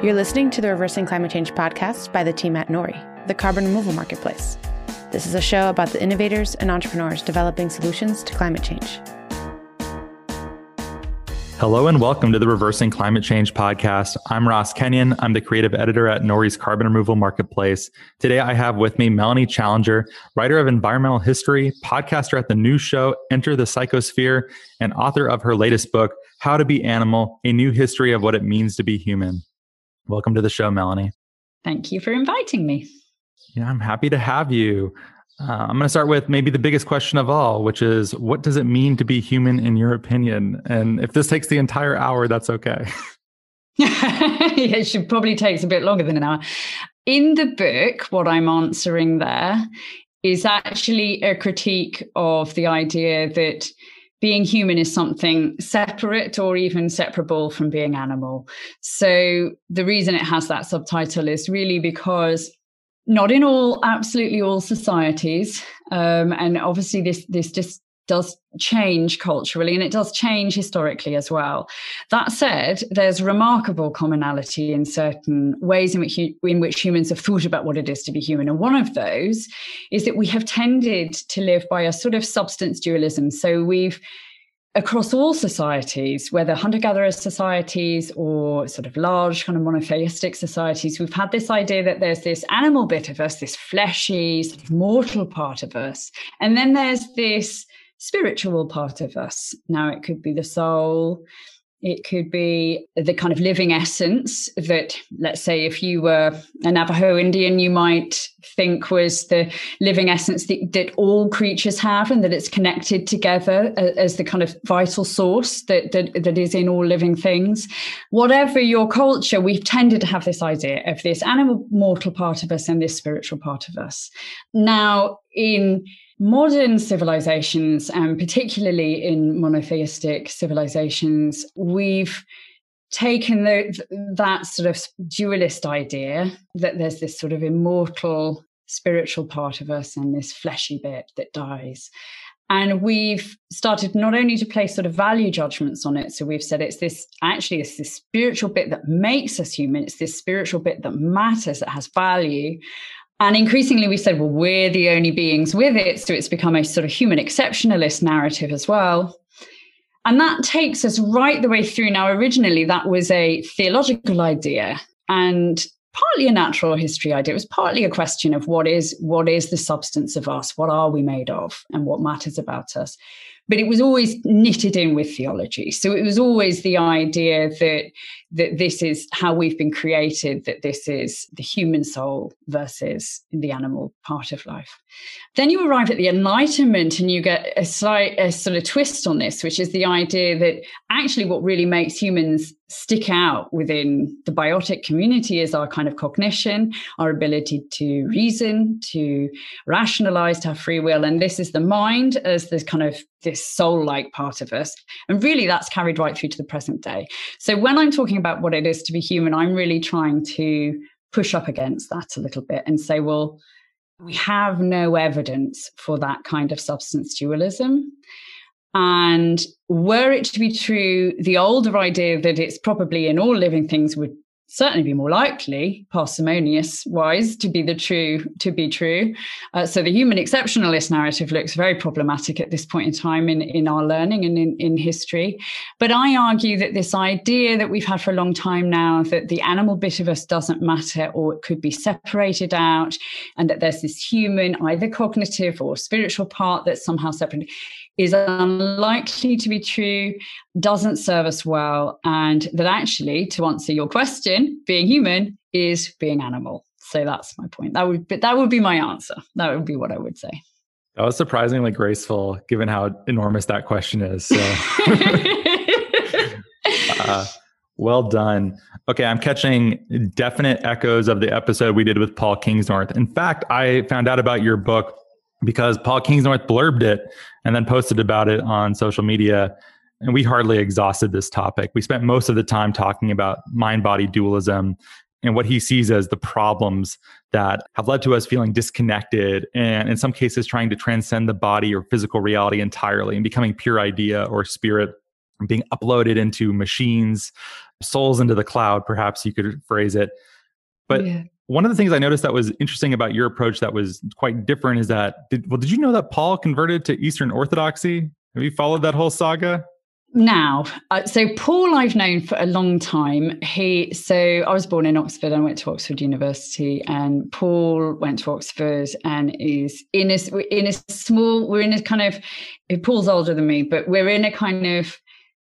You're listening to the Reversing Climate Change podcast by the team at Nori, the carbon removal marketplace. This is a show about the innovators and entrepreneurs developing solutions to climate change. Hello and welcome to the Reversing Climate Change podcast. I'm Ross Kenyon. I'm the creative editor at Nori's Carbon Removal Marketplace. Today I have with me Melanie Challenger, writer of environmental history, podcaster at the news show Enter the Psychosphere, and author of her latest book, How to Be Animal, a new history of what it means to be human. Welcome to the show, Melanie. Thank you for inviting me. Yeah, I'm happy to have you. Uh, I'm going to start with maybe the biggest question of all, which is what does it mean to be human in your opinion? And if this takes the entire hour, that's okay. it should probably takes a bit longer than an hour. In the book, what I'm answering there is actually a critique of the idea that being human is something separate or even separable from being animal. So the reason it has that subtitle is really because not in all, absolutely all societies, um, and obviously this this just does change culturally and it does change historically as well. That said, there's remarkable commonality in certain ways in which, in which humans have thought about what it is to be human. And one of those is that we have tended to live by a sort of substance dualism. So we've across all societies, whether hunter gatherer societies or sort of large kind of monotheistic societies, we've had this idea that there's this animal bit of us, this fleshy, sort of mortal part of us. And then there's this spiritual part of us. Now, it could be the soul, it could be the kind of living essence that, let's say, if you were a Navajo Indian, you might think was the living essence that, that all creatures have and that it's connected together as the kind of vital source that, that, that is in all living things. Whatever your culture, we've tended to have this idea of this animal mortal part of us and this spiritual part of us. Now, in modern civilizations, and particularly in monotheistic civilizations, we've taken the, that sort of dualist idea that there's this sort of immortal spiritual part of us and this fleshy bit that dies. And we've started not only to place sort of value judgments on it. So we've said it's this actually, it's this spiritual bit that makes us human. It's this spiritual bit that matters, that has value. And increasingly, we said, well, we're the only beings with it. So it's become a sort of human exceptionalist narrative as well. And that takes us right the way through. Now, originally, that was a theological idea and partly a natural history idea. It was partly a question of what is what is the substance of us? What are we made of? And what matters about us? But it was always knitted in with theology. So it was always the idea that that this is how we've been created, that this is the human soul versus the animal part of life. Then you arrive at the Enlightenment and you get a slight a sort of twist on this, which is the idea that actually what really makes humans stick out within the biotic community is our kind of cognition, our ability to reason, to rationalize, to have free will. And this is the mind as this kind of this soul like part of us. And really that's carried right through to the present day. So when I'm talking about what it is to be human, I'm really trying to push up against that a little bit and say, well, we have no evidence for that kind of substance dualism. And were it to be true, the older idea that it's probably in all living things would certainly be more likely, parsimonious wise, to be the true to be true. Uh, so the human exceptionalist narrative looks very problematic at this point in time in, in our learning and in, in history. But I argue that this idea that we've had for a long time now that the animal bit of us doesn't matter or it could be separated out, and that there's this human, either cognitive or spiritual part that's somehow separate is unlikely to be true, doesn't serve us well, and that actually, to answer your question, being human is being animal. So that's my point. That would be, that would be my answer. That would be what I would say. That was surprisingly graceful, given how enormous that question is. So. uh, well done. Okay, I'm catching definite echoes of the episode we did with Paul Kingsnorth. In fact, I found out about your book because Paul Kingsnorth blurbed it and then posted about it on social media. And we hardly exhausted this topic. We spent most of the time talking about mind body dualism and what he sees as the problems that have led to us feeling disconnected and in some cases trying to transcend the body or physical reality entirely and becoming pure idea or spirit being uploaded into machines, souls into the cloud, perhaps you could phrase it. But yeah. One of the things I noticed that was interesting about your approach that was quite different is that, did, well, did you know that Paul converted to Eastern Orthodoxy? Have you followed that whole saga? now uh, so paul i've known for a long time he so i was born in oxford and went to oxford university and paul went to oxford and is in a in a small we're in a kind of paul's older than me but we're in a kind of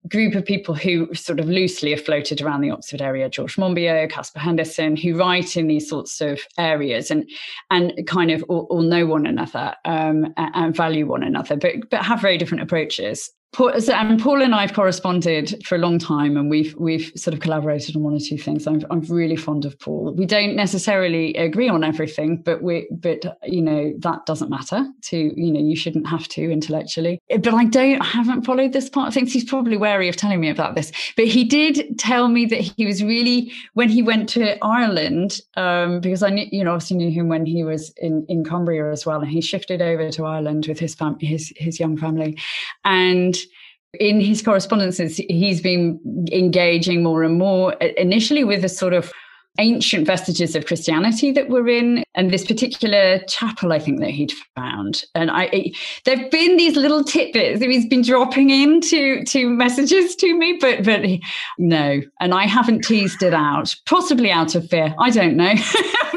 group of people who sort of loosely are floated around the Oxford area, George Monbiot, Caspar Henderson, who write in these sorts of areas and and kind of all, all know one another um, and, and value one another, but but have very different approaches. Paul, and Paul and I have corresponded for a long time, and we've we've sort of collaborated on one or two things. I'm I'm really fond of Paul. We don't necessarily agree on everything, but we but you know that doesn't matter. To you know you shouldn't have to intellectually. But I don't I haven't followed this part of things. He's probably wary of telling me about this. But he did tell me that he was really when he went to Ireland um, because I knew you know obviously knew him when he was in in Cumbria as well, and he shifted over to Ireland with his fam- his his young family, and in his correspondences, he's been engaging more and more uh, initially with a sort of ancient vestiges of Christianity that were in, and this particular chapel, I think that he'd found. And I, there've been these little tidbits that he's been dropping into to messages to me, but but no, and I haven't teased it out, possibly out of fear. I don't know.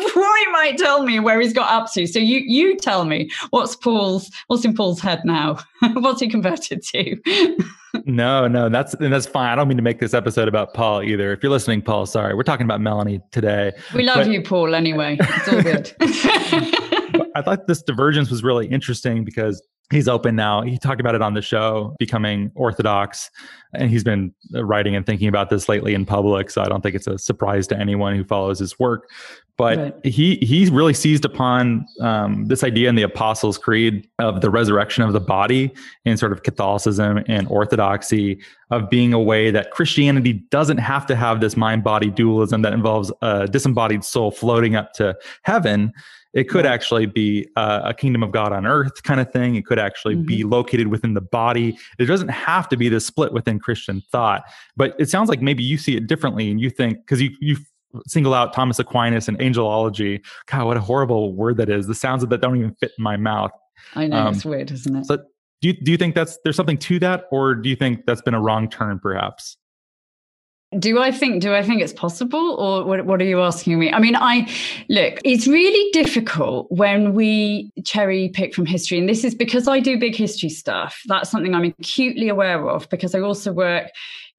might tell me where he's got up to. So you you tell me what's Paul's what's in Paul's head now? what's he converted to? no, no, that's that's fine. I don't mean to make this episode about Paul either. If you're listening, Paul, sorry, we're talking about Melanie today. We love but, you, Paul. Anyway, it's all good. I thought this divergence was really interesting because he's open now. He talked about it on the show, becoming Orthodox, and he's been writing and thinking about this lately in public. So I don't think it's a surprise to anyone who follows his work. But right. he he really seized upon um, this idea in the Apostles' Creed of the resurrection of the body in sort of Catholicism and Orthodoxy of being a way that Christianity doesn't have to have this mind body dualism that involves a disembodied soul floating up to heaven it could actually be uh, a kingdom of God on earth kind of thing. It could actually mm-hmm. be located within the body. It doesn't have to be the split within Christian thought. But it sounds like maybe you see it differently and you think, because you, you single out Thomas Aquinas and angelology. God, what a horrible word that is. The sounds of that don't even fit in my mouth. I know, um, it's weird, isn't it? So do you, do you think that's there's something to that, or do you think that's been a wrong turn perhaps? Do i think do i think it's possible or what, what are you asking me? I mean i look it's really difficult when we cherry pick from history and this is because i do big history stuff. That's something i'm acutely aware of because i also work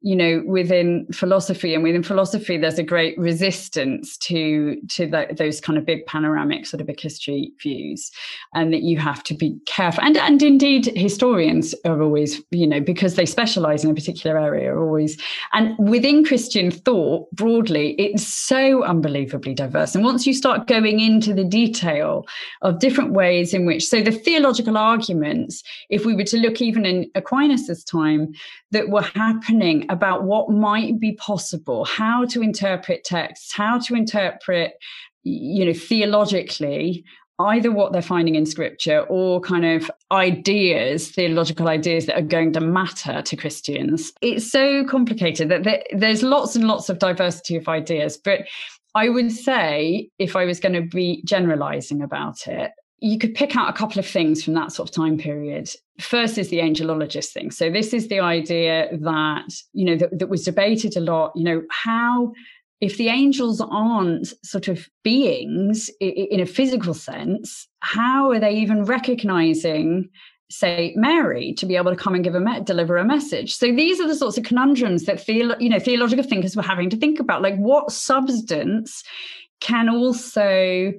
you know within philosophy and within philosophy there's a great resistance to to the, those kind of big panoramic sort of big history views and that you have to be careful. And and indeed historians are always you know because they specialize in a particular area are always and within christian thought broadly it's so unbelievably diverse. And once you start going into the detail of different ways in which so the theological arguments if we were to look even in aquinas's time that were happening about what might be possible, how to interpret texts, how to interpret, you know, theologically either what they're finding in scripture or kind of ideas, theological ideas that are going to matter to Christians. It's so complicated that there's lots and lots of diversity of ideas. But I would say, if I was going to be generalizing about it, you could pick out a couple of things from that sort of time period. First is the angelologist thing. So this is the idea that, you know, that, that was debated a lot, you know, how if the angels aren't sort of beings in a physical sense, how are they even recognizing say Mary to be able to come and give a me- deliver a message. So these are the sorts of conundrums that theo- you know theological thinkers were having to think about like what substance can also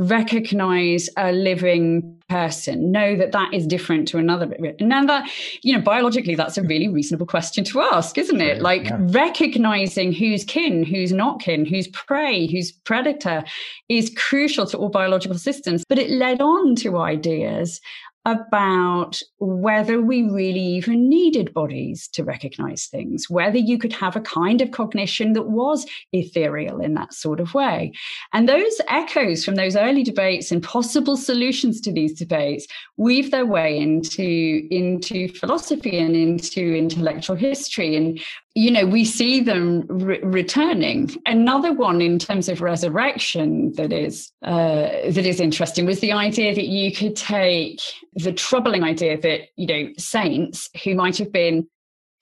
recognize a living person know that that is different to another now that you know biologically that's a really reasonable question to ask isn't it? Like yeah. recognizing who's kin who's not kin who's prey who's predator is crucial to all biological systems. But it led on to ideas about whether we really even needed bodies to recognize things, whether you could have a kind of cognition that was ethereal in that sort of way. And those echoes from those early debates and possible solutions to these debates weave their way into, into philosophy and into intellectual history. And you know we see them re- returning. Another one in terms of resurrection that is uh, that is interesting was the idea that you could take the troubling idea that you know saints who might have been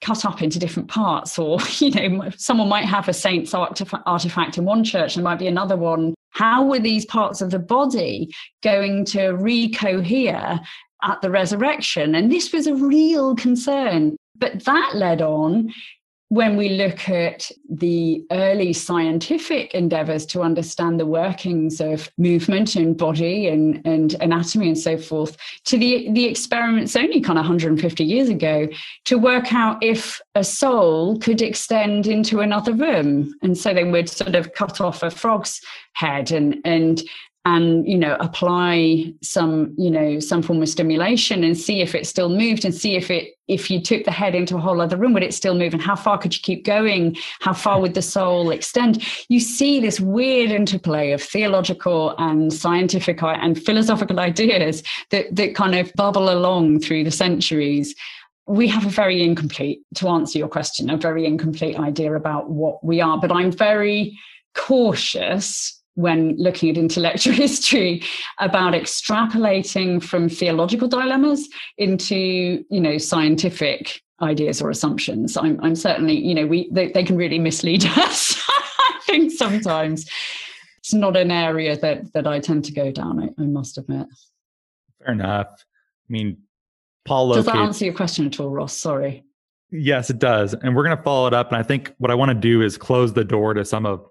cut up into different parts or you know someone might have a saint's artifact in one church and might be another one. How were these parts of the body going to recohere at the resurrection? And this was a real concern. But that led on when we look at the early scientific endeavors to understand the workings of movement and body and, and anatomy and so forth, to the, the experiments only kind of 150 years ago to work out if a soul could extend into another room. And so they would sort of cut off a frog's head and, and and you know apply some you know some form of stimulation and see if it still moved and see if it if you took the head into a whole other room would it still move and how far could you keep going? How far would the soul extend? You see this weird interplay of theological and scientific and philosophical ideas that that kind of bubble along through the centuries. We have a very incomplete to answer your question a very incomplete idea about what we are but i'm very cautious when looking at intellectual history about extrapolating from theological dilemmas into you know scientific ideas or assumptions. I'm, I'm certainly you know we they, they can really mislead us i think sometimes. It's not an area that that i tend to go down i, I must admit. Fair enough. I mean paul does that answer your question at all ross? Sorry. Yes it does. And we're going to follow it up and i think what i want to do is close the door to some of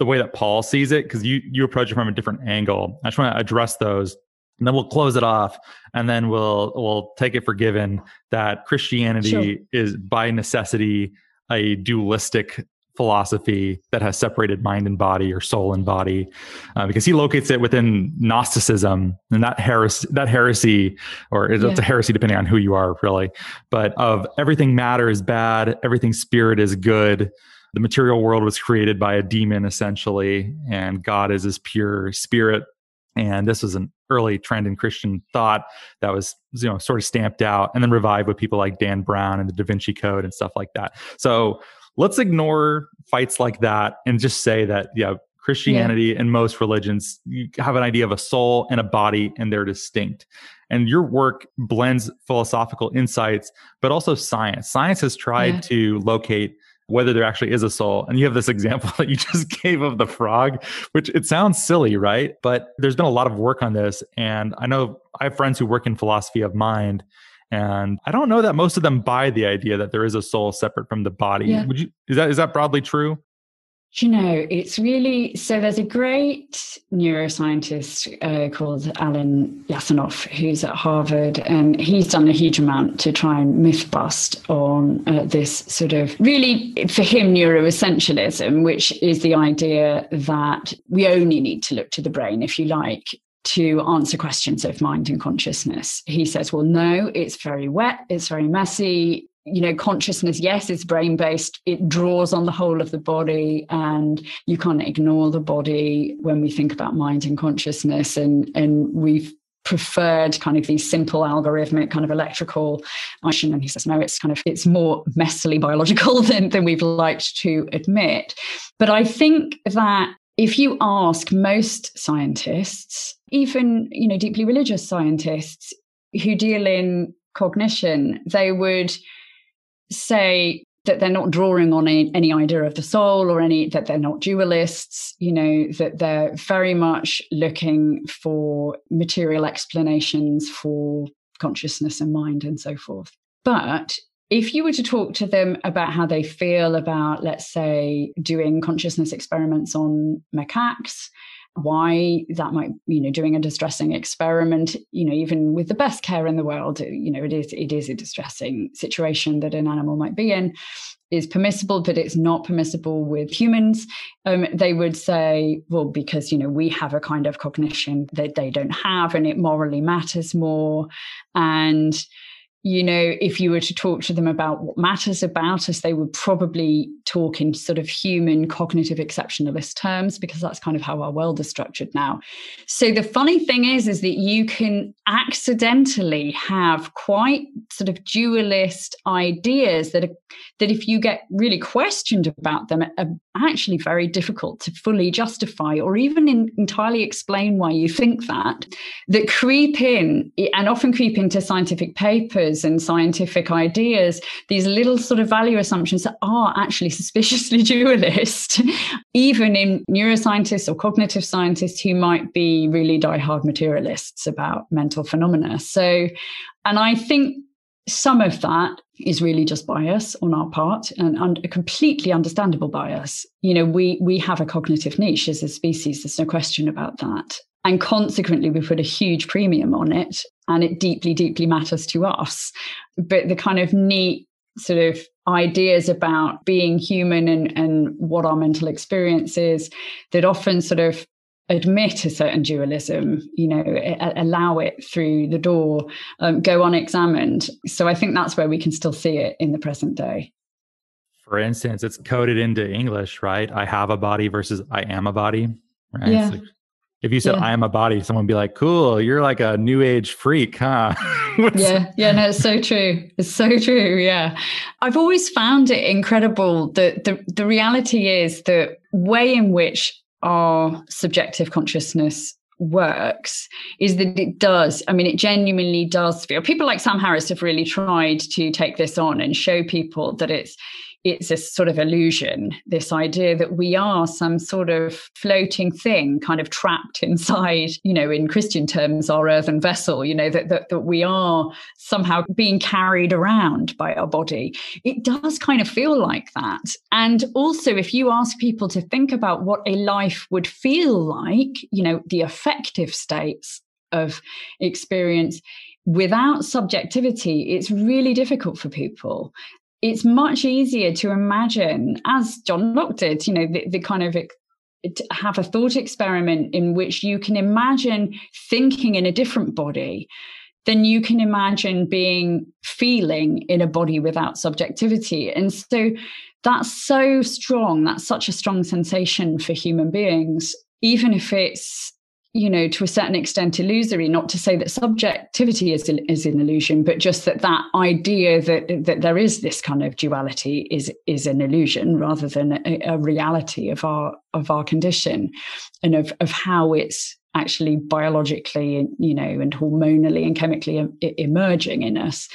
the way that Paul sees it, because you you approach it from a different angle. I just want to address those, and then we'll close it off, and then we'll we'll take it for given that Christianity sure. is by necessity a dualistic philosophy that has separated mind and body or soul and body uh, because he locates it within gnosticism and that heresy that heresy or it's yeah. a heresy depending on who you are really but of everything matter is bad everything spirit is good the material world was created by a demon essentially, and God is this pure spirit. And this was an early trend in Christian thought that was, you know, sort of stamped out and then revived with people like Dan Brown and the Da Vinci Code and stuff like that. So let's ignore fights like that and just say that, yeah, Christianity yeah. and most religions you have an idea of a soul and a body and they're distinct. And your work blends philosophical insights, but also science. Science has tried yeah. to locate whether there actually is a soul. And you have this example that you just gave of the frog, which it sounds silly, right? But there's been a lot of work on this. And I know I have friends who work in philosophy of mind. And I don't know that most of them buy the idea that there is a soul separate from the body. Yeah. Would you is that is that broadly true? You know, it's really so. There's a great neuroscientist uh, called Alan Jasanoff who's at Harvard, and he's done a huge amount to try and myth bust on uh, this sort of really, for him, neuroessentialism, which is the idea that we only need to look to the brain, if you like, to answer questions of mind and consciousness. He says, well, no, it's very wet, it's very messy, you know consciousness yes it's brain based it draws on the whole of the body and you can't ignore the body when we think about mind and consciousness and and we've preferred kind of these simple algorithmic kind of electrical action and he says no it's kind of it's more messily biological than than we've liked to admit. But i think that if you ask most scientists even you know deeply religious scientists who deal in cognition they would say that they're not drawing on any, any, idea of the soul or any that they're not dualists you know that they're very much looking for material explanations for consciousness and mind and so forth. But if you were to talk to them about how they feel about let's say doing consciousness experiments on macaques why that might you know doing a distressing experiment you know even with the best care in the world you know it is it is a distressing situation that an animal might be in is permissible but it's not permissible with humans. Um, they would say well because you know we have a kind of cognition that they don't have and it morally matters more. And you know, if you were to talk to them about what matters about us, they would probably talk in sort of human cognitive exceptionalist terms because that's kind of how our world is structured now. So the funny thing is, is that you can accidentally have quite sort of dualist ideas that are, that if you get really questioned about them are actually very difficult to fully justify or even in, entirely explain why you think that, that creep in and often creep into scientific papers and scientific ideas, these little sort of value assumptions that are actually suspiciously dualist, even in neuroscientists or cognitive scientists who might be really die-hard materialists about mental phenomena. So, and I think some of that is really just bias on our part and, and, a completely understandable bias. You know, we we have a cognitive niche as a species. There's no question about that. And consequently, we put a huge premium on it and it deeply, deeply matters to us. But the kind of neat sort of ideas about being human and, and what our mental experience is that often sort of admit a certain dualism, you know, allow it through the door, um, go unexamined. So I think that's where we can still see it in the present day. For instance, it's coded into English, right? I have a body versus I am a body, right? Yeah. If you said yeah. I am a body, someone would be like, "Cool, you're like a new age freak, huh?" yeah, yeah, no, it's so true. It's so true. Yeah, I've always found it incredible that the the reality is the way in which our subjective consciousness works is that it does i mean it genuinely does feel people like sam harris have really tried to take this on and show people that it's it's a sort of illusion, this idea that we are some sort of floating thing, kind of trapped inside, you know, in Christian terms, our earthen vessel, you know, that, that, that we are somehow being carried around by our body. It does kind of feel like that. And also, if you ask people to think about what a life would feel like, you know, the affective states of experience, without subjectivity, it's really difficult for people it's much easier to imagine, as John Locke did, you know, the, the kind of have a thought experiment in which you can imagine thinking in a different body than you can imagine being feeling in a body without subjectivity. And so that's so strong. That's such a strong sensation for human beings, even if it's you know, to a certain extent illusory, not to say that subjectivity is, is an illusion, but just that that idea that, that there is this kind of duality is, is an illusion rather than a, a reality of our, of our condition and of, of how it's actually biologically, you know, and hormonally and chemically emerging in us.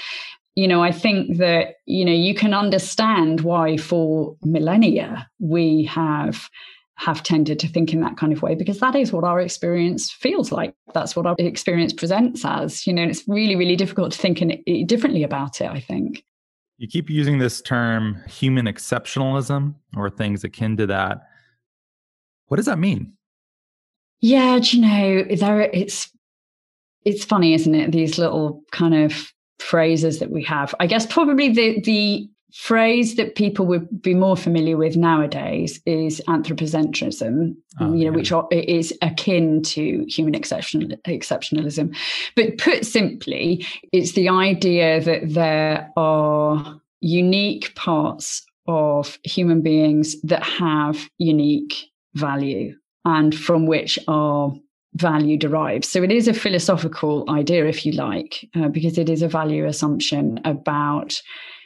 You know, I think that, you know, you can understand why for millennia we have have tended to think in that kind of way because that is what our experience feels like. That's what our experience presents as. You know, it's really, really difficult to think in, eh, differently about it, I think. You keep using this term human exceptionalism or things akin to that. What does that mean? Yeah, you know, there it's it's funny, isn't it? These little kind of phrases that we have. I guess probably the the phrase that people would be more familiar with nowadays is anthropocentrism, oh, you know, yeah. which is akin to human exceptional, exceptionalism. But put simply, it's the idea that there are unique parts of human beings that have unique value and from which our value derives. So it is a philosophical idea, if you like, uh, because it is a value assumption about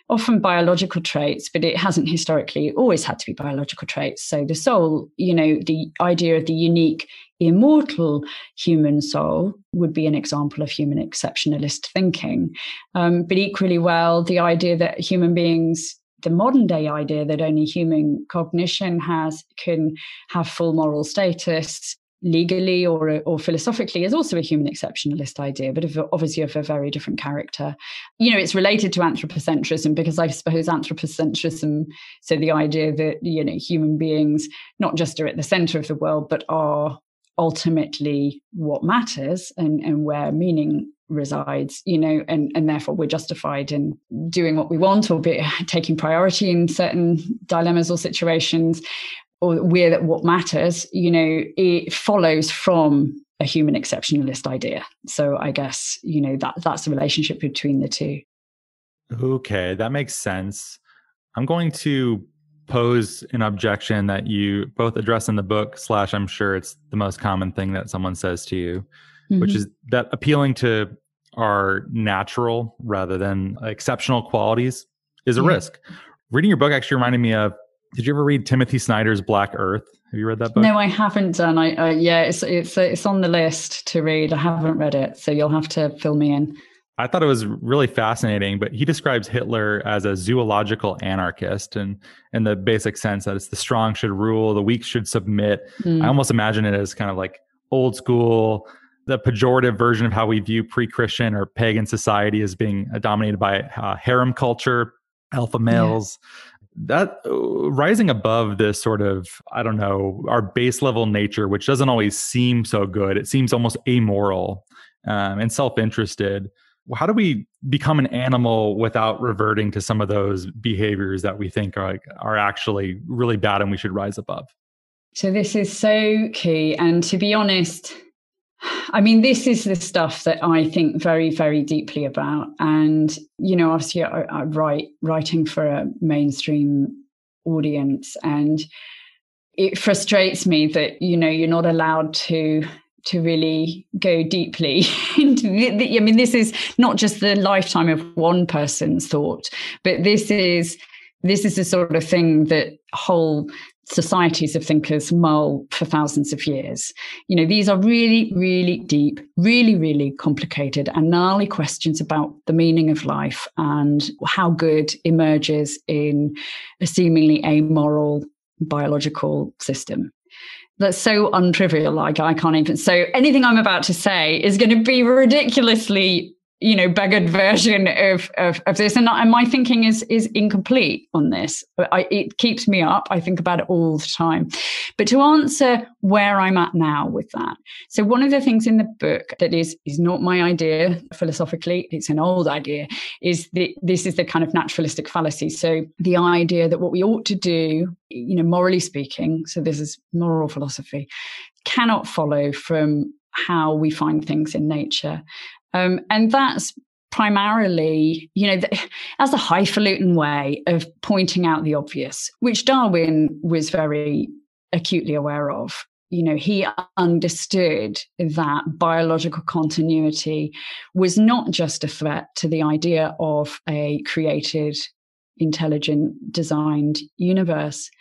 often biological traits, but it hasn't historically always had to be biological traits. So the soul, you know, the idea of the unique, immortal human soul would be an example of human exceptionalist thinking. Um, but equally well, the idea that human beings the modern day idea that only human cognition has can have full moral status legally or or philosophically is also a human exceptionalist idea but obviously of a very different character. You know it's related to anthropocentrism because i suppose anthropocentrism so the idea that you know human beings not just are at the center of the world but are ultimately what matters and, and where meaning resides, you know, and, and therefore we're justified in doing what we want or be, taking priority in certain dilemmas or situations, or we're that what matters, you know, it follows from a human exceptionalist idea. So I guess, you know, that that's the relationship between the two. Okay, that makes sense. I'm going to pose an objection that you both address in the book slash i'm sure it's the most common thing that someone says to you mm-hmm. which is that appealing to our natural rather than exceptional qualities is a yeah. risk reading your book actually reminded me of did you ever read timothy snyder's black earth have you read that book no i haven't done i uh, yeah it's it's it's on the list to read i haven't read it so you'll have to fill me in I thought it was really fascinating, but he describes Hitler as a zoological anarchist and in the basic sense that it's the strong should rule, the weak should submit. Mm. I almost imagine it as kind of like old school, the pejorative version of how we view pre-Christian or pagan society as being dominated by uh, harem culture, alpha males. That uh, rising above this sort of, I don't know, our base level nature, which doesn't always seem so good. It seems almost amoral um, and self interested how do we become an animal without reverting to some of those behaviors that we think are are actually really bad and we should rise above so this is so key and to be honest i mean this is the stuff that i think very very deeply about. And you know obviously i, I write writing for a mainstream audience. And it frustrates me that you know you're not allowed to to really go deeply into the, I mean, this is not just the lifetime of one person's thought, but this is this is the sort of thing that whole societies of thinkers mull for thousands of years. You know, these are really, really deep, really, really complicated and gnarly questions about the meaning of life and how good emerges in a seemingly amoral biological system that's so untrivial like i can't even so anything i'm about to say is going to be ridiculously you know beggared version of of, of this. And, and my thinking is is incomplete on this. I, it keeps me up. I think about it all the time. But to answer where i'm at now with that. So one of the things in the book that is is not my idea philosophically it's an old idea is that this is the kind of naturalistic fallacy. So the idea that what we ought to do you know morally speaking so this is moral philosophy cannot follow from how we find things in nature um, and that's primarily, you know, the, as a highfalutin way of pointing out the obvious, which Darwin was very acutely aware of. You know, he understood that biological continuity was not just a threat to the idea of a created, intelligent, designed universe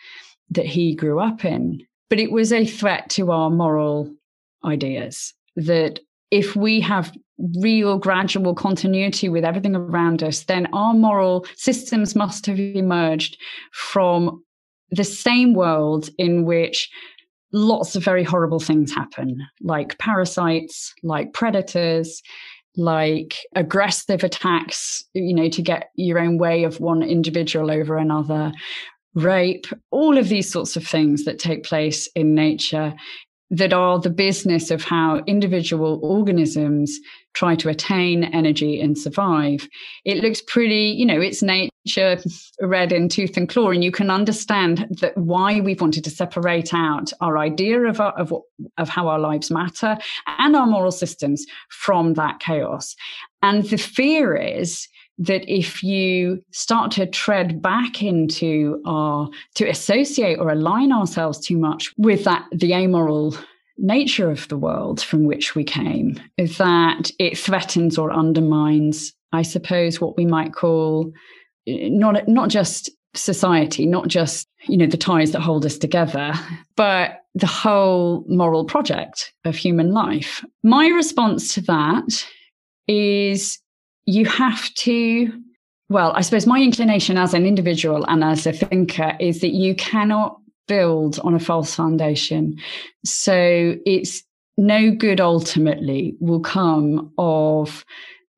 that he grew up in, but it was a threat to our moral ideas that if we have real gradual continuity with everything around us, then our moral systems must have emerged from the same world in which lots of very horrible things happen, like parasites, like predators, like aggressive attacks, you know, to get your own way of one individual over another, rape, all of these sorts of things that take place in nature that are the business of how individual organisms try to attain energy and survive. It looks pretty, you know, it's nature red in tooth and claw, and you can understand that why we've wanted to separate out our idea of, our, of, of how our lives matter and our moral systems from that chaos. And the fear is that if you start to tread back into our to associate or align ourselves too much with that the amoral nature of the world from which we came is that it threatens or undermines i suppose what we might call not not just society not just you know the ties that hold us together but the whole moral project of human life. My response to that is you have to well i suppose my inclination as an individual and as a thinker is that you cannot build on a false foundation so it's no good ultimately will come of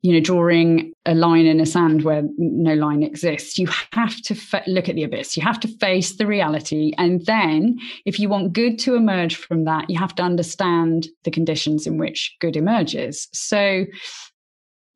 you know, drawing a line in a sand where no line exists. You have to fa- look at the abyss. You have to face the reality. And then, if you want good to emerge from that, you have to understand the conditions in which good emerges. So,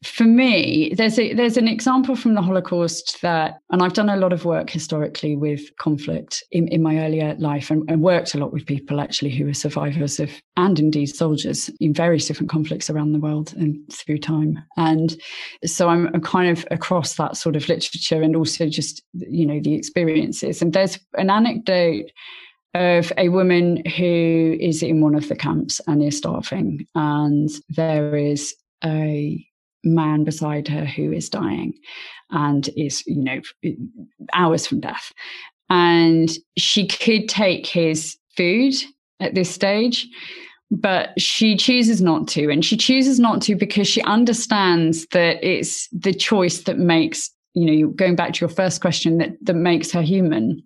for me, there's a, there's an example from the Holocaust that, and I've done a lot of work historically with conflict in, in my earlier life, and, and worked a lot with people actually who were survivors of, and indeed soldiers in various different conflicts around the world and through time. And so I'm, I'm kind of across that sort of literature and also just you know the experiences. And there's an anecdote of a woman who is in one of the camps and is starving, and there is a man beside her who is dying and is, you know, hours from death. And she could take his food at this stage, but she chooses not to. And she chooses not to because she understands that it's the choice that makes, you know, going back to your first question, that, that makes her human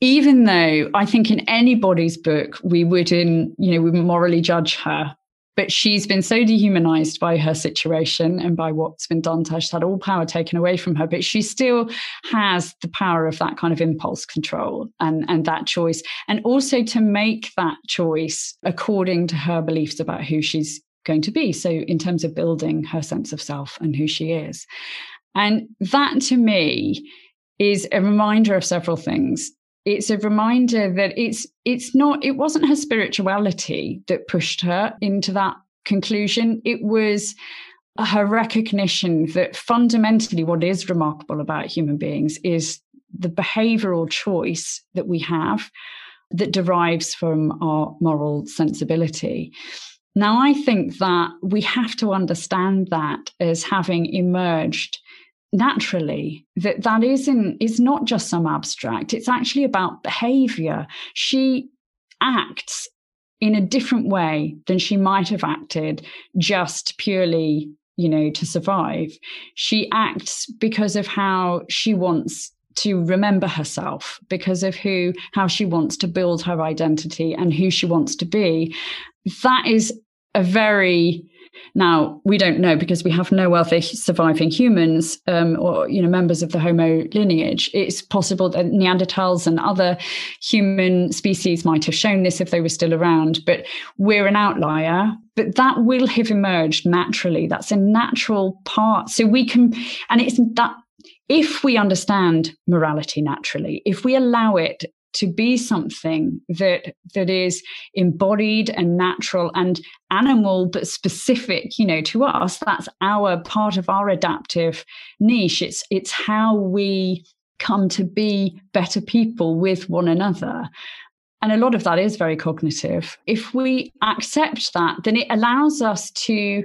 even though I think in anybody's book we wouldn't, you know, we morally judge her but she's been so dehumanized by her situation and by what's been done to her. She's had all power taken away from her, but she still has the power of that kind of impulse control and, and that choice. And also to make that choice according to her beliefs about who she's going to be. So, in terms of building her sense of self and who she is. And that to me is a reminder of several things it's a reminder that it's it's not it wasn't her spirituality that pushed her into that conclusion. It was her recognition that fundamentally what is remarkable about human beings is the behavioral choice that we have that derives from our moral sensibility. Now i think that we have to understand that as having emerged naturally that that isn't is not just some abstract. It's actually about behavior. She acts in a different way than she might have acted just purely you know to survive. She acts because of how she wants to remember herself because of who how she wants to build her identity and who she wants to be. That is a very now, we don't know because we have no other surviving humans um, or you know members of the Homo lineage. It's possible that Neanderthals and other human species might have shown this if they were still around, but we're an outlier. But that will have emerged naturally. That's a natural part. So we can, and it's that if we understand morality naturally, if we allow it to be something that that is embodied and natural and animal but specific you know to us that's our part of our adaptive niche. It's it's how we come to be better people with one another. And a lot of that is very cognitive. If we accept that then it allows us to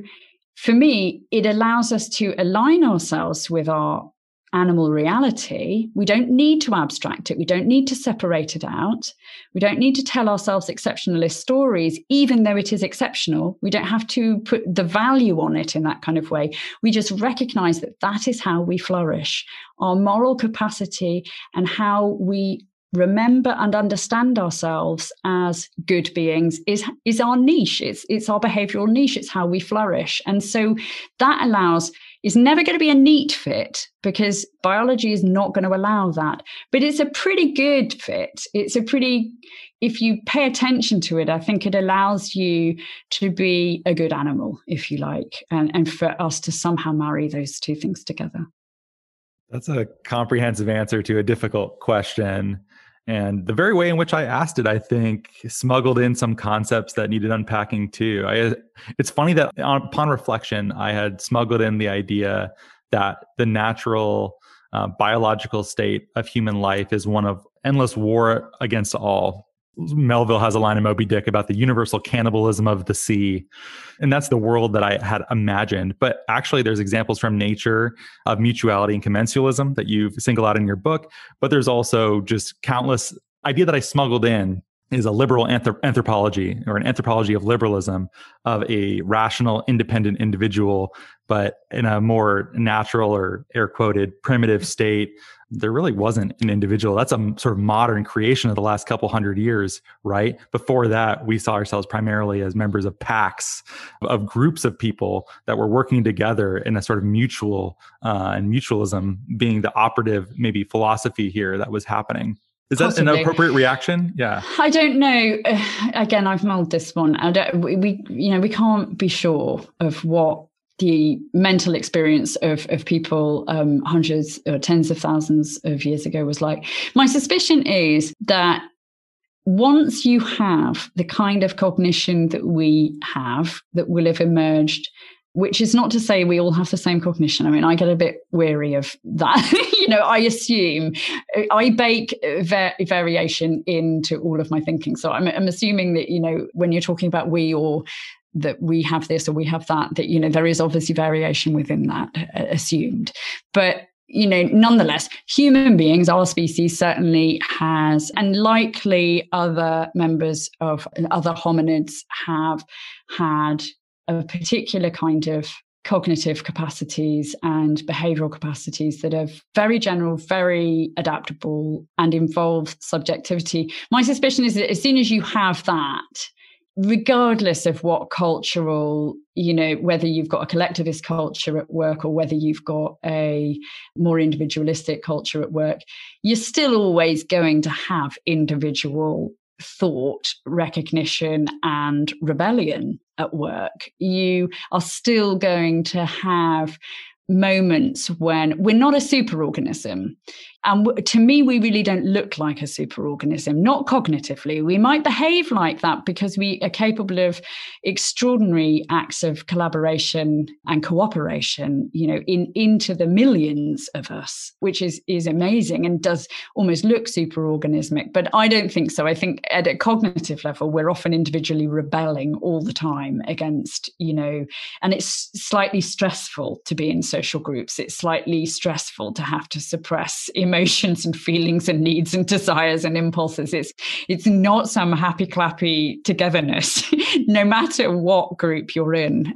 for me it allows us to align ourselves with our animal reality, we don't need to abstract it. We don't need to separate it out. We don't need to tell ourselves exceptionalist stories, even though it is exceptional. We don't have to put the value on it in that kind of way. We just recognize that that is how we flourish. Our moral capacity and how we remember and understand ourselves as good beings is is our niche it's it's our behavioral niche it's how we flourish and so that allows is never going to be a neat fit because biology is not going to allow that. But it's a pretty good fit. It's a pretty, if you pay attention to it, I think it allows you to be a good animal, if you like, and, and for us to somehow marry those two things together. That's a comprehensive answer to a difficult question. And the very way in which I asked it, I think, smuggled in some concepts that needed unpacking too. I, it's funny that upon reflection, I had smuggled in the idea that the natural uh, biological state of human life is one of endless war against all. Melville has a line in Moby Dick about the universal cannibalism of the sea. And that's the world that I had imagined. But actually, there's examples from nature of mutuality and commensalism that you've singled out in your book. But there's also just countless idea that I smuggled in is a liberal anthrop- anthropology or an anthropology of liberalism of a rational, independent individual, but in a more natural or air quoted primitive state. There really wasn't an individual. That's a sort of modern creation of the last couple hundred years, right? Before that, we saw ourselves primarily as members of packs, of groups of people that were working together in a sort of mutual uh, and mutualism being the operative, maybe philosophy here that was happening. Is that Possibly. an appropriate reaction? Yeah. I don't know. Again, I've mulled this one. I don't, we, we, you know, we can't be sure of what the mental experience of, of people um, hundreds or tens of thousands of years ago was like. My suspicion is that once you have the kind of cognition that we have, that will have emerged which is not to say we all have the same cognition. I mean, I get a bit weary of that. you know, I assume I bake va- variation into all of my thinking. So I'm, I'm assuming that, you know, when you're talking about we or that we have this or we have that, that, you know, there is obviously variation within that uh, assumed. But you know, nonetheless, human beings, our species certainly has, and likely other members of other hominids have had a particular kind of cognitive capacities and behavioral capacities that are very general, very adaptable, and involve subjectivity. My suspicion is that as soon as you have that, regardless of what cultural, you know, whether you've got a collectivist culture at work or whether you've got a more individualistic culture at work, you're still always going to have individual thought, recognition, and rebellion at work. You are still going to have moments when we're not a superorganism. And to me, we really don't look like a superorganism, not cognitively. We might behave like that because we are capable of extraordinary acts of collaboration and cooperation, you know, in into the millions of us, which is is amazing and does almost look superorganismic. But I don't think so. I think at a cognitive level, we're often individually rebelling all the time against, you know, and it's slightly stressful to be in social groups. It's slightly stressful to have to suppress emotions and feelings and needs and desires and impulses. It's it's not some happy clappy togetherness, no matter what group you're in.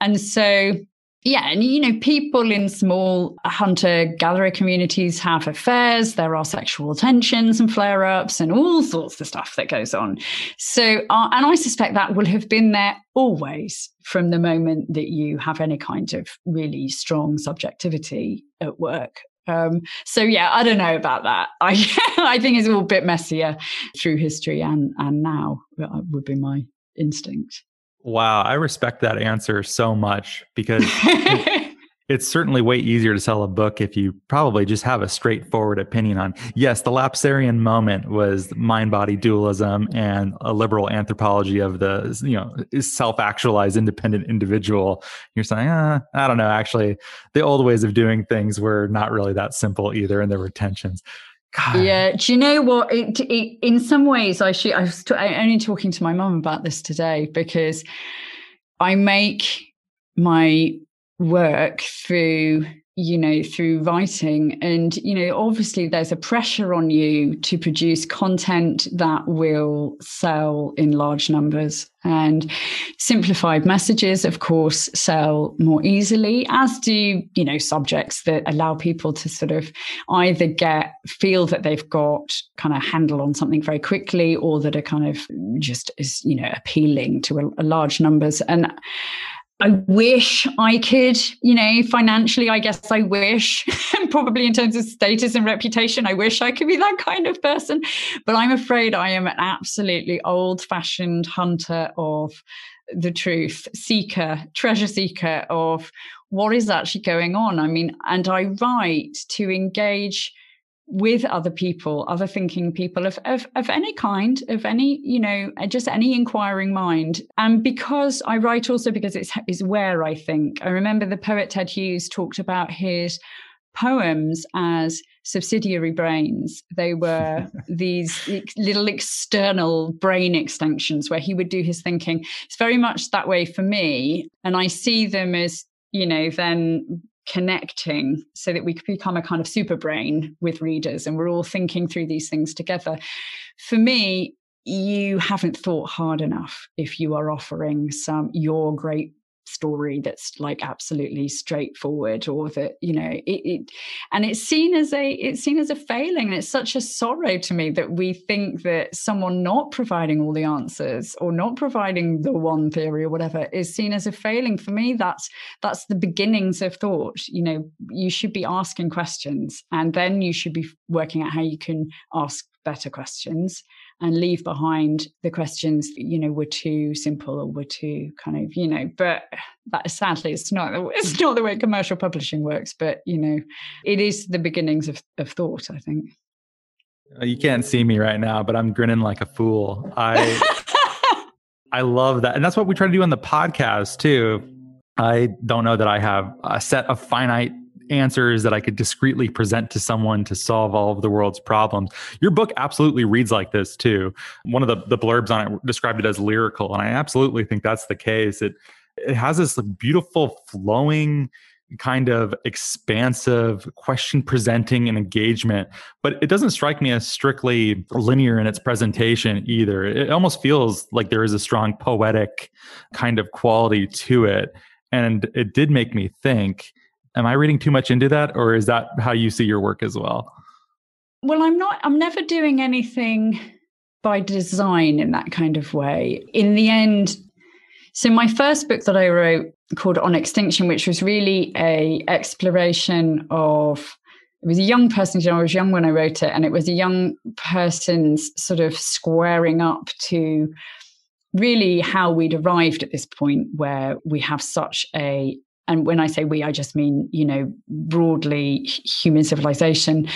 And so yeah, and you know, people in small hunter gatherer communities have affairs. There are sexual tensions and flare ups and all sorts of stuff that goes on. So, uh, and I suspect that will have been there always from the moment that you have any kind of really strong subjectivity at work. Um, so yeah, I don't know about that. I I think it's all a bit messier through history and and now uh, would be my instinct. Wow, I respect that answer so much because it's certainly way easier to sell a book if you probably just have a straightforward opinion on yes the lapsarian moment was mind body dualism and a liberal anthropology of the you know self-actualized independent individual you're saying uh, i don't know actually the old ways of doing things were not really that simple either and there were tensions God. Yeah, do you know what? It, it, in some ways, I should. I was t- only talking to my mum about this today because I make my work through you know through writing. And you know obviously there's a pressure on you to produce content that will sell in large numbers. And simplified messages of course sell more easily as do you know subjects that allow people to sort of either get feel that they've got kind of handle on something very quickly or that are kind of just you know appealing to a, a large numbers. And I wish I could, you know, financially, I guess I wish, and probably in terms of status and reputation, I wish I could be that kind of person. But I'm afraid I am an absolutely old fashioned hunter of the truth, seeker, treasure seeker of what is actually going on. I mean, and I write to engage with other people, other thinking people of, of, of any kind, of any, you know, uh, just any inquiring mind. And because I write also because it's is where I think. I remember the poet Ted Hughes talked about his poems as subsidiary brains. They were these little external brain extensions where he would do his thinking. It's very much that way for me. And I see them as, you know, then connecting so that we could become a kind of super brain with readers and we're all thinking through these things together. For me, you haven't thought hard enough if you are offering some your great story that's like absolutely straightforward or that you know it, it, and it's seen as a it's seen as a failing. And it's such a sorrow to me that we think that someone not providing all the answers or not providing the one theory or whatever is seen as a failing. For me that's that's the beginnings of thought. You know you should be asking questions and then you should be working out how you can ask better questions and leave behind the questions you know were too simple or were too kind of you know but that sadly it's not it's not the way commercial publishing works but you know it is the beginnings of, of thought i think. Uh, you can't see me right now but i'm grinning like a fool. I i love that and that's what we try to do on the podcast too. I don't know that i have a set of finite answers that I could discreetly present to someone to solve all of the world's problems. Your book absolutely reads like this too. One of the, the blurbs on it described it as lyrical, and I absolutely think that's the case. It it has this beautiful flowing kind of expansive question presenting and engagement but it doesn't strike me as strictly linear in its presentation either it almost feels like there is a strong poetic kind of quality to it and it did make me think Am I reading too much into that, or is that how you see your work as well? Well, I'm not, I'm never doing anything by design in that kind of way. In the end, so my first book that I wrote called On Extinction, which was really a exploration of it was a young person, I was young when I wrote it, and it was a young person's sort of squaring up to really how we'd arrived at this point where we have such a and when I say we, I just mean, you know, broadly human civilization,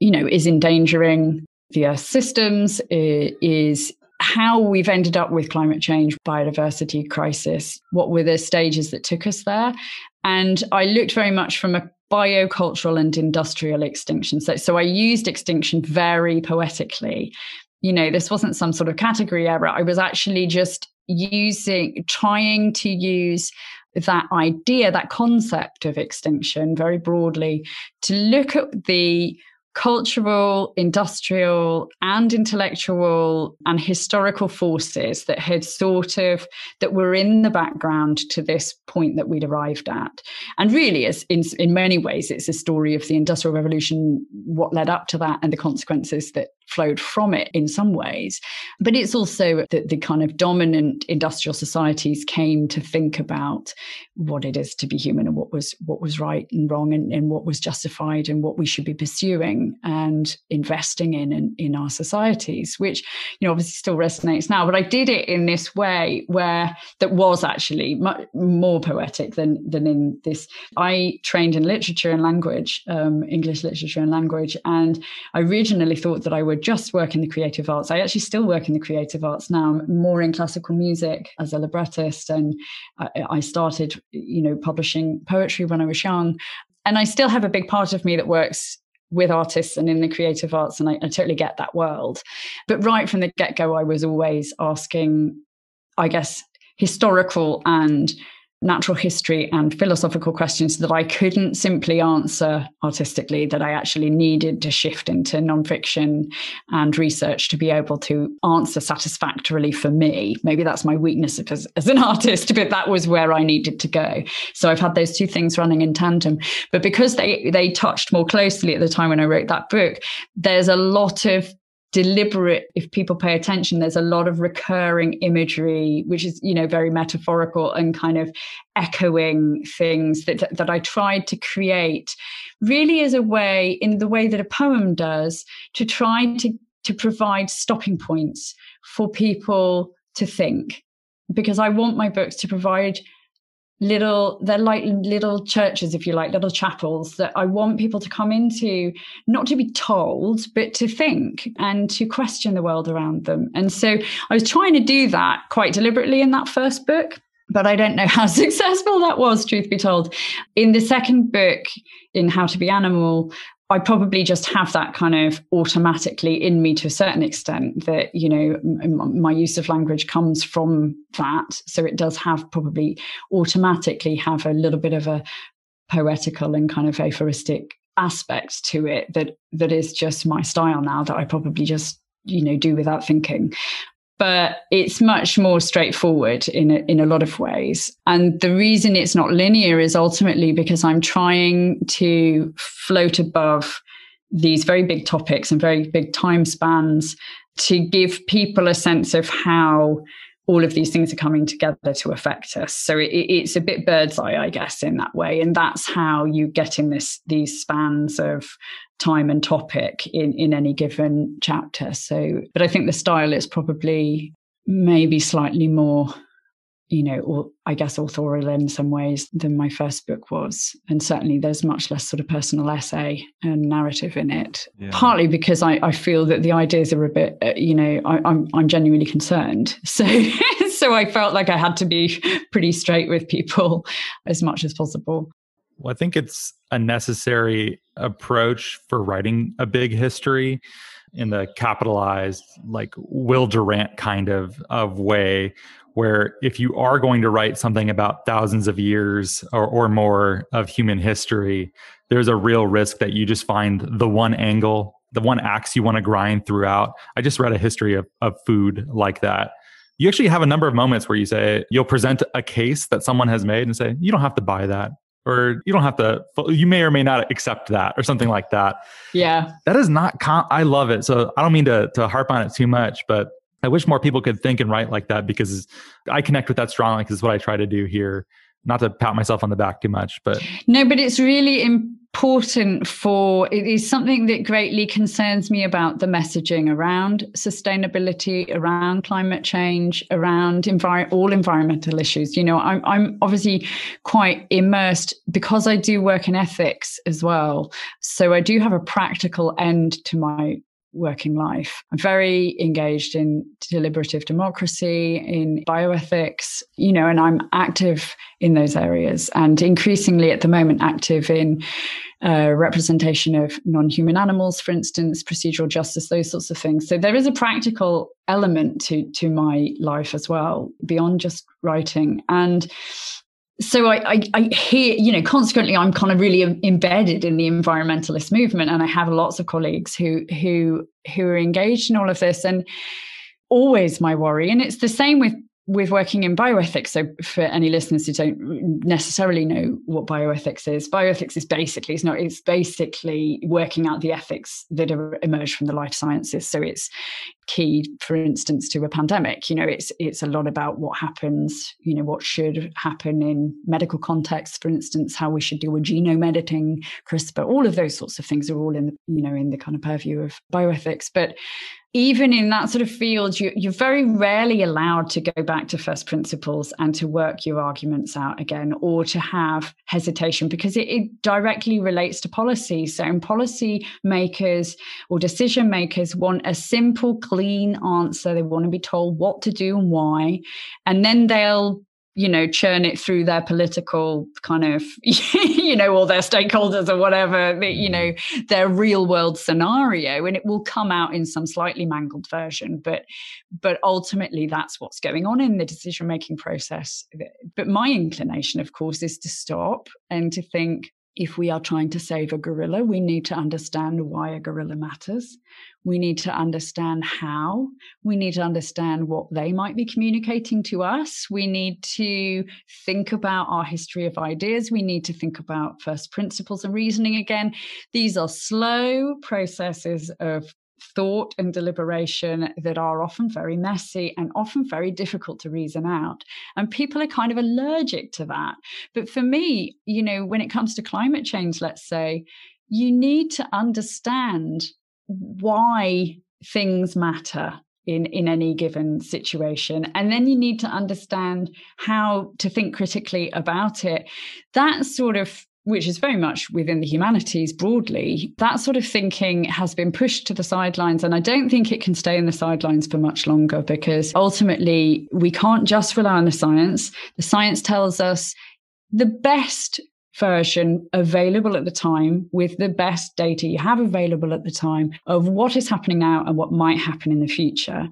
you know, is endangering the Earth systems, is how we've ended up with climate change, biodiversity crisis, what were the stages that took us there. And I looked very much from a biocultural and industrial extinction. So, so I used extinction very poetically. You know, this wasn't some sort of category error. I was actually just using, trying to use that idea, that concept of extinction very broadly, to look at the cultural, industrial, and intellectual and historical forces that had sort of that were in the background to this point that we'd arrived at. And really, as in in many ways, it's a story of the Industrial Revolution, what led up to that, and the consequences that flowed from it in some ways. But it's also that the kind of dominant industrial societies came to think about what it is to be human and what was what was right and wrong and, and what was justified and what we should be pursuing and investing in, in in our societies, which you know obviously still resonates now. But I did it in this way where that was actually much more poetic than than in this. I trained in literature and language, um, English literature and language, and I originally thought that I would just work in the creative arts. I actually still work in the creative arts now, more in classical music as a librettist. And I, I started, you know, publishing poetry when I was young. And I still have a big part of me that works with artists and in the creative arts, and I, I totally get that world. But right from the get go, I was always asking, I guess, historical and natural history and philosophical questions that I couldn't simply answer artistically, that I actually needed to shift into nonfiction and research to be able to answer satisfactorily for me. Maybe that's my weakness as, as an artist, but that was where I needed to go. So I've had those two things running in tandem. But because they they touched more closely at the time when I wrote that book, there's a lot of deliberate if people pay attention there's a lot of recurring imagery which is you know very metaphorical and kind of echoing things that that I tried to create really as a way in the way that a poem does to try to to provide stopping points for people to think. Because I want my books to provide little they're like little churches if you like little chapels that i want people to come into not to be told but to think and to question the world around them and so i was trying to do that quite deliberately in that first book but I don't know how successful that was, truth be told. In the second book, in How to Be Animal, I probably just have that kind of automatically in me to a certain extent that, you know, m- my use of language comes from that. So it does have probably automatically have a little bit of a poetical and kind of aphoristic aspect to it that that is just my style now that I probably just you know do without thinking but it's much more straightforward in a, in a lot of ways. And the reason it's not linear is ultimately because I'm trying to float above these very big topics and very big time spans to give people a sense of how all of these things are coming together to affect us. So it, it's a bit bird's eye, I guess, in that way. And that's how you get in this these spans of time and topic in, in any given chapter. So, but I think the style is probably maybe slightly more, you know, or I guess authorial in some ways than my first book was. And certainly there's much less sort of personal essay and narrative in it. Yeah. Partly because I, I feel that the ideas are a bit, uh, you know, I, I'm I'm genuinely concerned. So so I felt like I had to be pretty straight with people as much as possible. Well, I think it's a necessary approach for writing a big history in the capitalized, like Will Durant kind of of way, where if you are going to write something about thousands of years or, or more of human history, there's a real risk that you just find the one angle, the one axe you want to grind throughout. I just read a history of, of food like that. You actually have a number of moments where you say, you'll present a case that someone has made and say, you don't have to buy that or you don't have to you may or may not accept that or something like that yeah that is not com- i love it so i don't mean to, to harp on it too much but i wish more people could think and write like that because i connect with that strongly because it's what i try to do here. Not to pat myself on the back too much but no but it's really important for it is something that greatly concerns me about the messaging around sustainability around climate change around envir- all environmental issues. You know I'm, I'm obviously quite immersed because i do work in ethics as well. So i do have a practical end to my working life. I'm very engaged in deliberative democracy, in bioethics, you know, and I'm active in those areas and increasingly at the moment active in uh, representation of non-human animals, for instance, procedural justice, those sorts of things. So there is a practical element to to my life as well, beyond just writing. And so I, I, I, hear, you know, consequently, I'm kind of really embedded in the environmentalist movement, and I have lots of colleagues who who who are engaged in all of this, and always my worry, and it's the same with with working in bioethics, so for any listeners who don't necessarily know what bioethics is, bioethics is basically it's not it's basically working out the ethics that are emerged from the life sciences. So it's key, for instance, to a pandemic. You know, it's it's a lot about what happens. You know, what should happen in medical contexts, for instance, how we should do a genome editing, CRISPR, all of those sorts of things are all in the you know in the kind of purview of bioethics, but even in that sort of field, you, are very rarely allowed to go back to first principles and to work your arguments out again or to have hesitation because it, it directly relates to policy. So, policy makers or decision makers want a simple, clean answer. They want to be told what to do and why. And then they'll you know churn it through their political kind of you know all their stakeholders or whatever you know mm-hmm. their real world scenario and it will come out in some slightly mangled version but but ultimately that's what's going on in the decision making process. But my inclination of course is to stop and to think if we are trying to save a gorilla, we need to understand why a gorilla matters. We need to understand how. We need to understand what they might be communicating to us. We need to think about our history of ideas. We need to think about first principles and reasoning again. These are slow processes of thought and deliberation that are often very messy and often very difficult to reason out. And people are kind of allergic to that. But for me, you know, when it comes to climate change, let's say, you need to understand why things matter in in any given situation and then you need to understand how to think critically about it that sort of which is very much within the humanities broadly, that sort of thinking has been pushed to the sidelines. And I don't think it can stay in the sidelines for much longer because ultimately we can't just rely on the science. The science tells us the best version available at the time with the best data you have available at the time of what is happening now and what might happen in the future.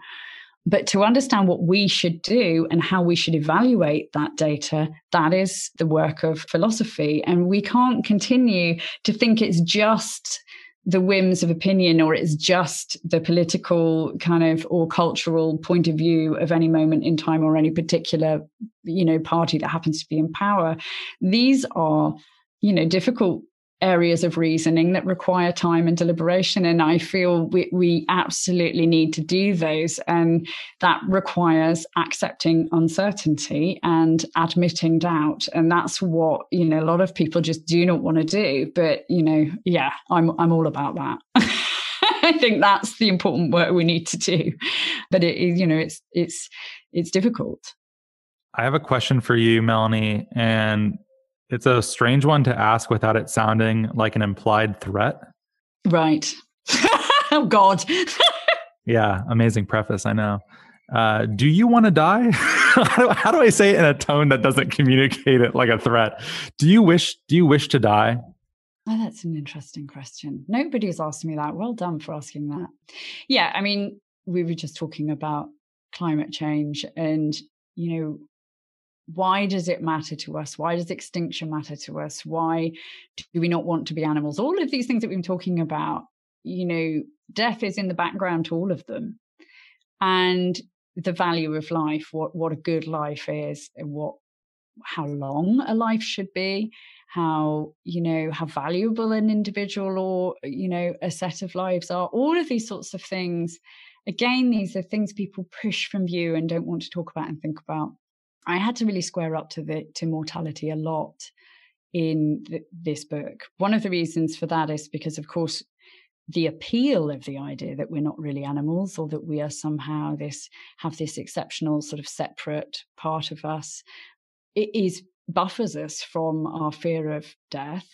But to understand what we should do and how we should evaluate that data, that is the work of philosophy. And we can't continue to think it's just the whims of opinion or it's just the political kind of or cultural point of view of any moment in time or any particular you know party that happens to be in power these are you know difficult areas of reasoning that require time and deliberation. And I feel we, we absolutely need to do those. And that requires accepting uncertainty and admitting doubt. And that's what, you know, a lot of people just do not want to do. But, you know, yeah, I'm I'm all about that. I think that's the important work we need to do. But it, you know, it's it's it's difficult. I have a question for you, Melanie, and it's a strange one to ask without it sounding like an implied threat. Right. oh, God. yeah, amazing preface. I know. Uh, do you want to die? how, do, I say it in a tone that doesn't communicate it like a threat? Do you wish? Do you wish to die? Oh, that's an interesting question. Nobody's asked me that. Well done for asking that. Yeah, I mean, we were just talking about climate change, and you know, why does it matter to us? Why does extinction matter to us? Why do we not want to be animals? All of these things that we've been talking about, you know, death is in the background to all of them. And the value of life, what, what a good life is, and what how long a life should be, how, you know, how valuable an individual or, you know, a set of lives are, all of these sorts of things. Again, these are things people push from view and don't want to talk about and think about. I had to really square up to the to mortality a lot in th- this book. One of the reasons for that is because, of course, the appeal of the idea that we're not really animals or that we are somehow this have this exceptional sort of separate part of us it is buffers us from our fear of death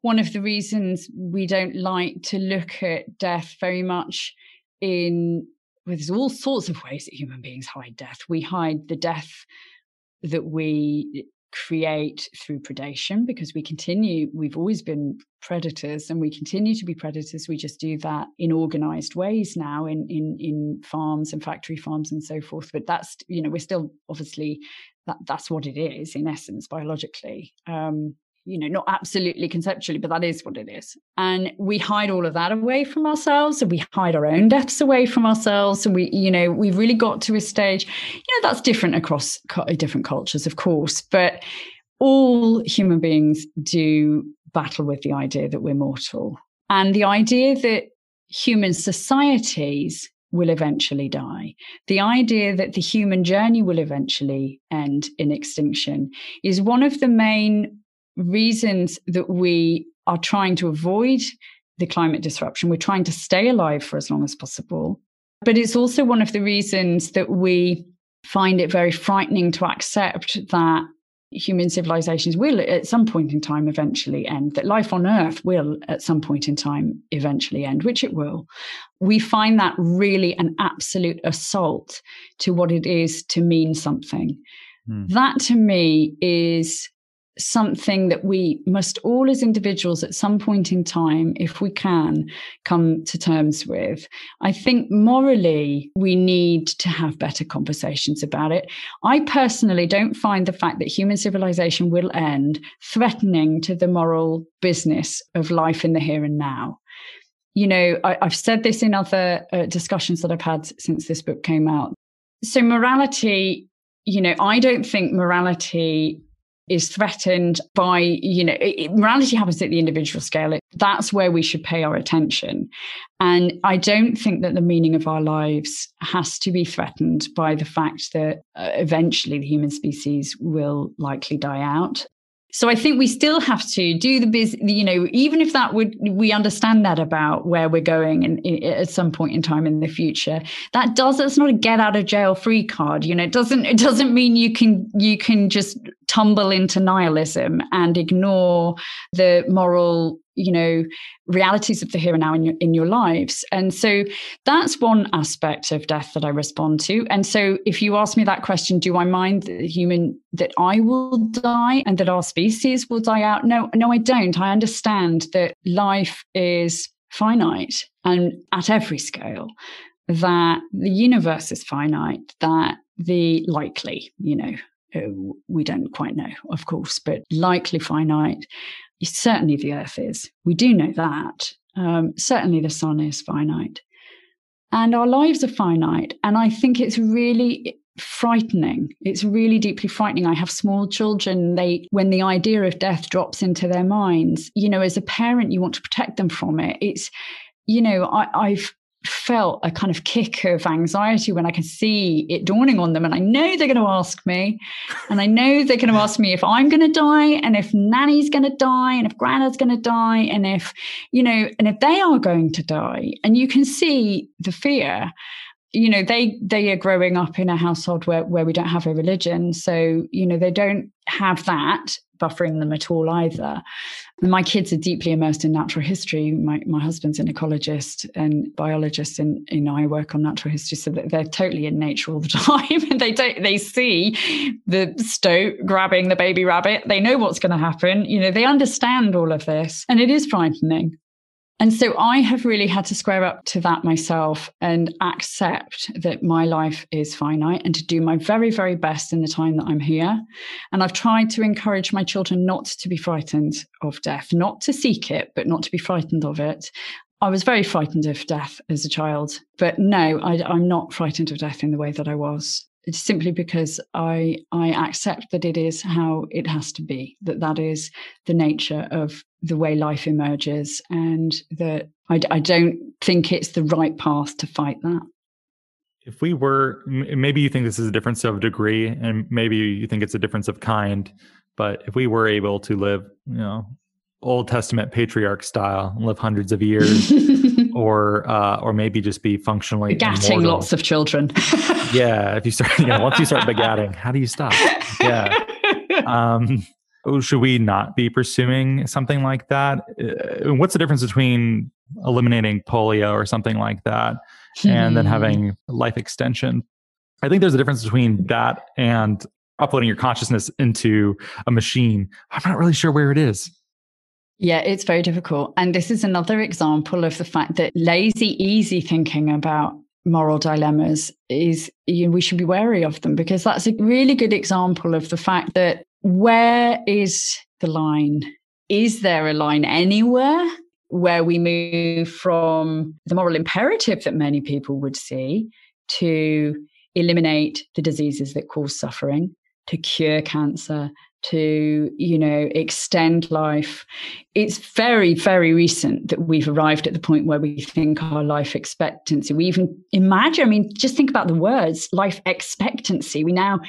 one of the reasons we don't like to look at death very much in well, there's all sorts of ways that human beings hide death we hide the death that we create through predation because we continue we've always been predators and we continue to be predators. We just do that in organized ways now in in in farms and factory farms and so forth. But that's you know we're still obviously that that's what it is in essence biologically. Um you know, not absolutely conceptually, but that is what it is. And we hide all of that away from ourselves and we hide our own deaths away from ourselves. We, you know, we've really got to a stage, you know, that's different across uh, different cultures, of course, but all human beings do battle with the idea that we're mortal and the idea that human societies will eventually die. The idea that the human journey will eventually end in extinction is one of the main reasons that we are trying to avoid the climate disruption. We're trying to stay alive for as long as possible. But it's also one of the reasons that we find it very frightening to accept that human civilizations will at some point in time eventually end, that life on Earth will at some point in time eventually end, which it will. We find that really an absolute assault to what it is to mean something. Mm. That to me is something that we must all as individuals at some point in time if we can come to terms with. I think morally we need to have better conversations about it. I personally don't find the fact that human civilization will end threatening to the moral business of life in the here and now. You know I, have said this in other uh, discussions that i've had since this book came out. So morality you know i don't think morality is threatened by, you know, it, morality happens at the individual scale. It, that's where we should pay our attention. And I don't think that the meaning of our lives has to be threatened by the fact that uh, eventually the human species will likely die out. So I think we still have to do the biz, you know, even if that would, we understand that about where we're going and at some point in time in the future, that does, it's not a get out of jail free card. You know, it doesn't, it doesn't mean you can, you can just tumble into nihilism and ignore the moral you know realities of the here and now in your in your lives. And so that's one aspect of death that i respond to. And so if you ask me that question do i mind the human that i will die and that our species will die out? No no i don't. I understand that life is finite and at every scale that the universe is finite that the likely you know we don't quite know, of course, but likely finite certainly the earth is we do know that Um, certainly, the sun is finite. And our lives are finite. And I think it's really frightening. It's really deeply frightening. I have small children. They, when the idea of death drops into their minds, you know, as a parent, you want to protect them from it. It's, you know, I, I've felt a kind of kick of anxiety when I can see it dawning on them. And I know they're going to ask me. And I know they're going to ask me if I'm going to die and if nanny's going to die and if grandad's going to die and if, you know, and if they are going to die. And you can see the fear you know they they are growing up in a household where where we don't have a religion so you know they don't have that buffering them at all either my kids are deeply immersed in natural history. My, my husband's an ecologist and biologist and you know i work on natural history so they're totally in nature all the time and they don't they see the stoat grabbing the baby rabbit. They know what's going to happen. You know they understand all of this and it is frightening and so I have really had to square up to that myself and accept that my life is finite and to do my very, very best in the time that I'm here. And I've tried to encourage my children not to be frightened of death, not to seek it, but not to be frightened of it. I was very frightened of death as a child, but no, I, am not frightened of death in the way that I was. It's simply because I I accept that it is how it has to be. That that is the nature of the way life emerges and that I, I don't think it's the right path to fight that. If we were maybe you think this is a difference of degree and maybe you think it's a difference of kind but if we were able to live you know old testament patriarch style live hundreds of years or uh, or maybe just be functionally begatting immortal. lots of children. Yeah if you start you know once you start begatting how do you stop? Yeah. Um should we not be pursuing something like that? Uh, what's the difference between eliminating polio or something like that and then hmm. having life extension? I think there's a difference between that and uploading your consciousness into a machine. I'm not really sure where it is. Yeah, it's very difficult. And this is another example of the fact that lazy, easy thinking about moral dilemmas is you know, we should be wary of them because that's a really good example of the fact that where is the line? Is there a line anywhere where we move from the moral imperative that many people would see to eliminate the diseases that cause suffering, to cure cancer, to you know extend life it's very very recent that we've arrived at the point where we think our life expectancy we even imagine i mean just think about the words life expectancy we now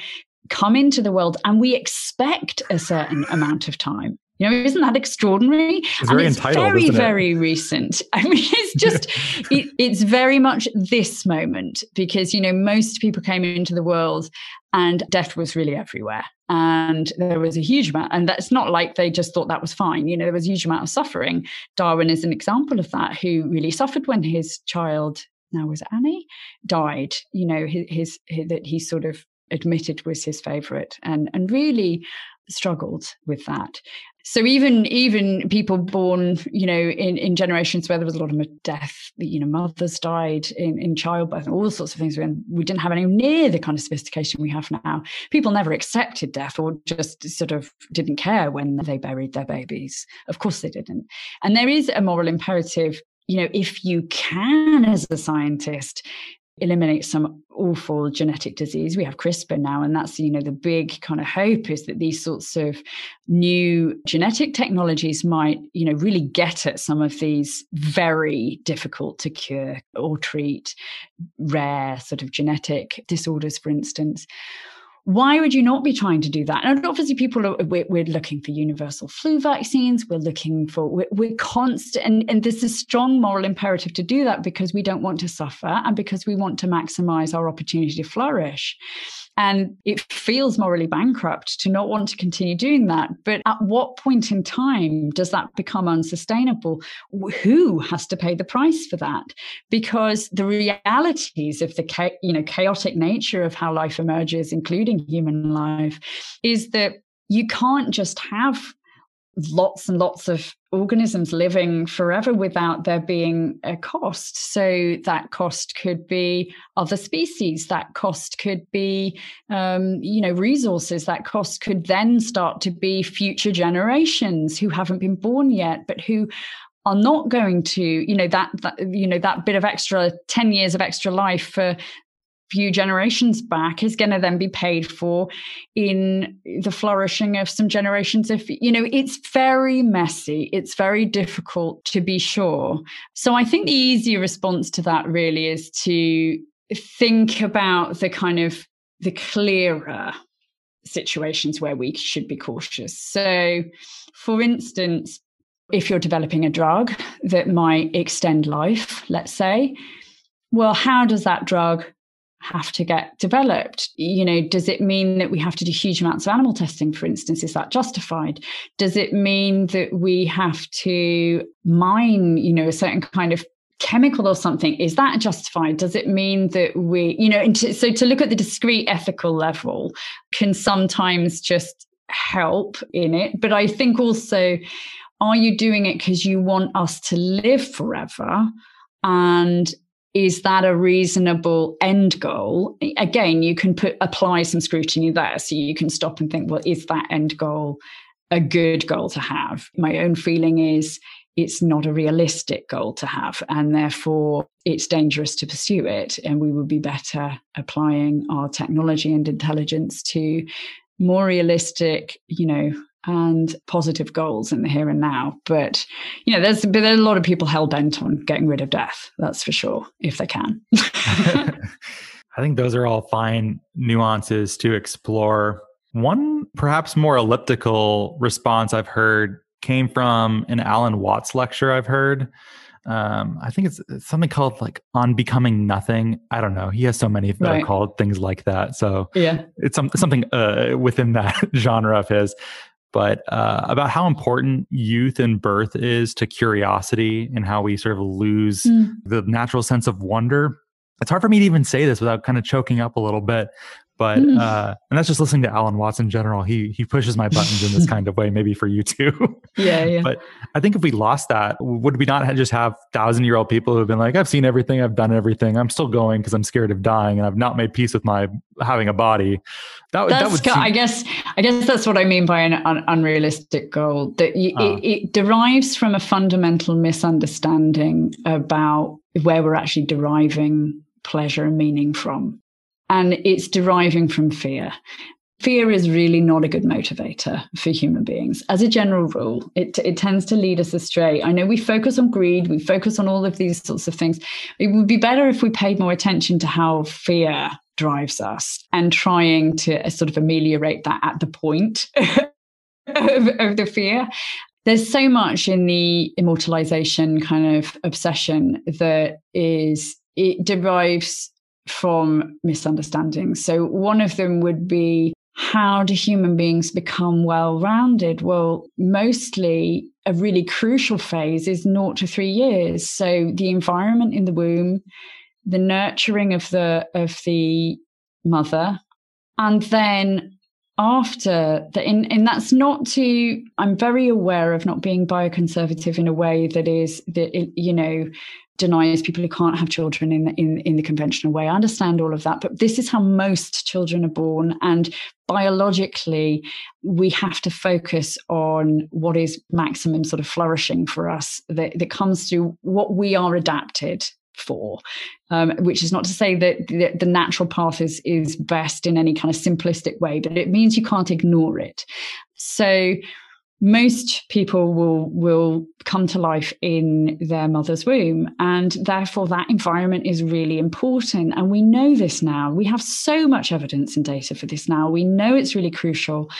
come into the world and we expect a certain amount of time. You know, isn't that extraordinary? It's very and it's very, very recent. I mean, it's just, it, it's very much this moment because, you know, most people came into the world and death was really everywhere. And there was a huge amount, and that's not like they just thought that was fine. You know, there was a huge amount of suffering. Darwin is an example of that, who really suffered when his child, now was Annie, died. You know, his, his, his that he sort of admitted was his favorite and and really struggled with that. So even even people born you know in in generations where there was a lot of death you know mothers died in in childbirth and all sorts of things when we didn't have any near the kind of sophistication we have now people never accepted death or just sort of didn't care when they buried their babies. Of course they didn't. And there is a moral imperative you know if you can as a scientist eliminate some awful genetic disease. We have CRISPR now, and that's you know the big kind of hope is that these sorts of new genetic technologies might you know really get at some of these very difficult to cure or treat rare sort of genetic disorders, for instance why would you not be trying to do that? And obviously, people are we're, we're looking for universal flu vaccines. We're looking for we're, we're constant, and, and there's a strong moral imperative to do that because we don't want to suffer and because we want to maximize our opportunity to flourish. And it feels morally bankrupt to not want to continue doing that. But at what point in time does that become unsustainable? Who has to pay the price for that? Because the realities of the you know chaotic nature of how life emerges, including human life, is that you can't just have lots and lots of organisms living forever without there being a cost. So that cost could be other species. That cost could be, um, you know, resources. That cost could then start to be future generations who haven't been born yet, but who are not going to you know that, that you know that bit of extra 10 years of extra life for few generations back is going to then be paid for in the flourishing of some generations. If you know it's very messy it's very difficult to be sure. So i think the easy response to that really is to think about the kind of the clearer situations where we should be cautious. So for instance if you're developing a drug that might extend life let's say well how does that drug have to get developed? You know, does it mean that we have to do huge amounts of animal testing, for instance? Is that justified? Does it mean that we have to mine, you know, a certain kind of chemical or something? Is that justified? Does it mean that we, you know, and to, so to look at the discrete ethical level can sometimes just help in it. But I think also, are you doing it because you want us to live forever? And is that a reasonable end goal? Again you can put apply some scrutiny there so you can stop and think well is that end goal a good goal to have? My own feeling is it's not a realistic goal to have and therefore it's dangerous to pursue it and we would be better applying our technology and intelligence to more realistic you know and positive goals in the here and now. But you know, there's there's a lot of people hell bent on getting rid of death. That's for sure, if they can. I think those are all fine nuances to explore. One perhaps more elliptical response I've heard came from an Alan Watts lecture I've heard. Um, I think it's, it's, something called like on becoming nothing. I don't know. He has so many that right. are called things like that. So yeah, it's some, something uh, within that genre of his but uh, about how important youth and birth is to curiosity and how we sort of lose mm. the natural sense of wonder. It's hard for me to even say this without kind of choking up a little bit, but mm. uh, and that's just listening to Alan Watts in general. He he pushes my buttons in this kind of way, maybe for you too. Yeah, yeah. But I think if we lost that, would we not just have thousand year old people who've been like, I've seen everything, I've done everything, I'm still going because I'm scared of dying, and I've not made peace with my having a body. That, that's, that would. Seem- I guess I guess that's what I mean by an un- unrealistic goal. That you, uh. it, it derives from a fundamental misunderstanding about where we're actually deriving pleasure and meaning from and it's deriving from fear. Fear is really not a good motivator for human beings. As a general rule, it, it tends to lead us astray. I know we focus on greed, we focus on all of these sorts of things. It would be better if we paid more attention to how fear drives us and trying to uh, sort of ameliorate that at the point of, of the fear there's so much in the immortalization kind of obsession that is it derives from misunderstandings. So, one of them would be how do human beings become well rounded? Well, mostly a really crucial phase is naught to three years. So, the environment in the womb, the nurturing of the of the mother, and then after that and, and that's not to i'm very aware of not being bioconservative in a way that is that you know denies people who can't have children in the, in, in the conventional way. I understand all of that, but this is how most children are born. And biologically, we have to focus on what is maximum sort of flourishing for us that, that comes through what we are adapted for um, which is not to say that the, the, natural path is is best in any kind of simplistic way but it means you can't ignore it so most people will will come to life in their mother's womb and therefore that environment is really important. And we know this now. We have so much evidence and data for this now. We know it's really crucial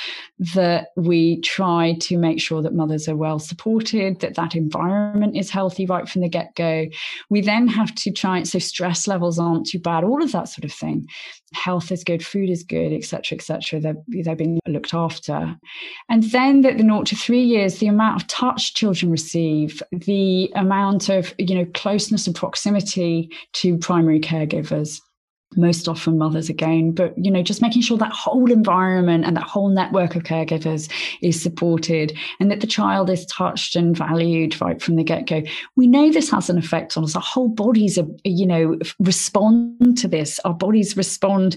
that we try to make sure that mothers are well supported that that environment is healthy right from the get-go. We then have to try so stress levels aren't too bad all of that sort of thing. Health is good food is good etc etc they're, they're being looked after. And then that the naught to three years the amount of touch children receive the amount of you know closeness and proximity to primary caregivers most often mothers again but you know just making sure that whole environment and that whole network of caregivers is supported and that the child is touched and valued right from the get-go. We know this has an effect on us. Our whole bodies are you know respond to this. Our bodies respond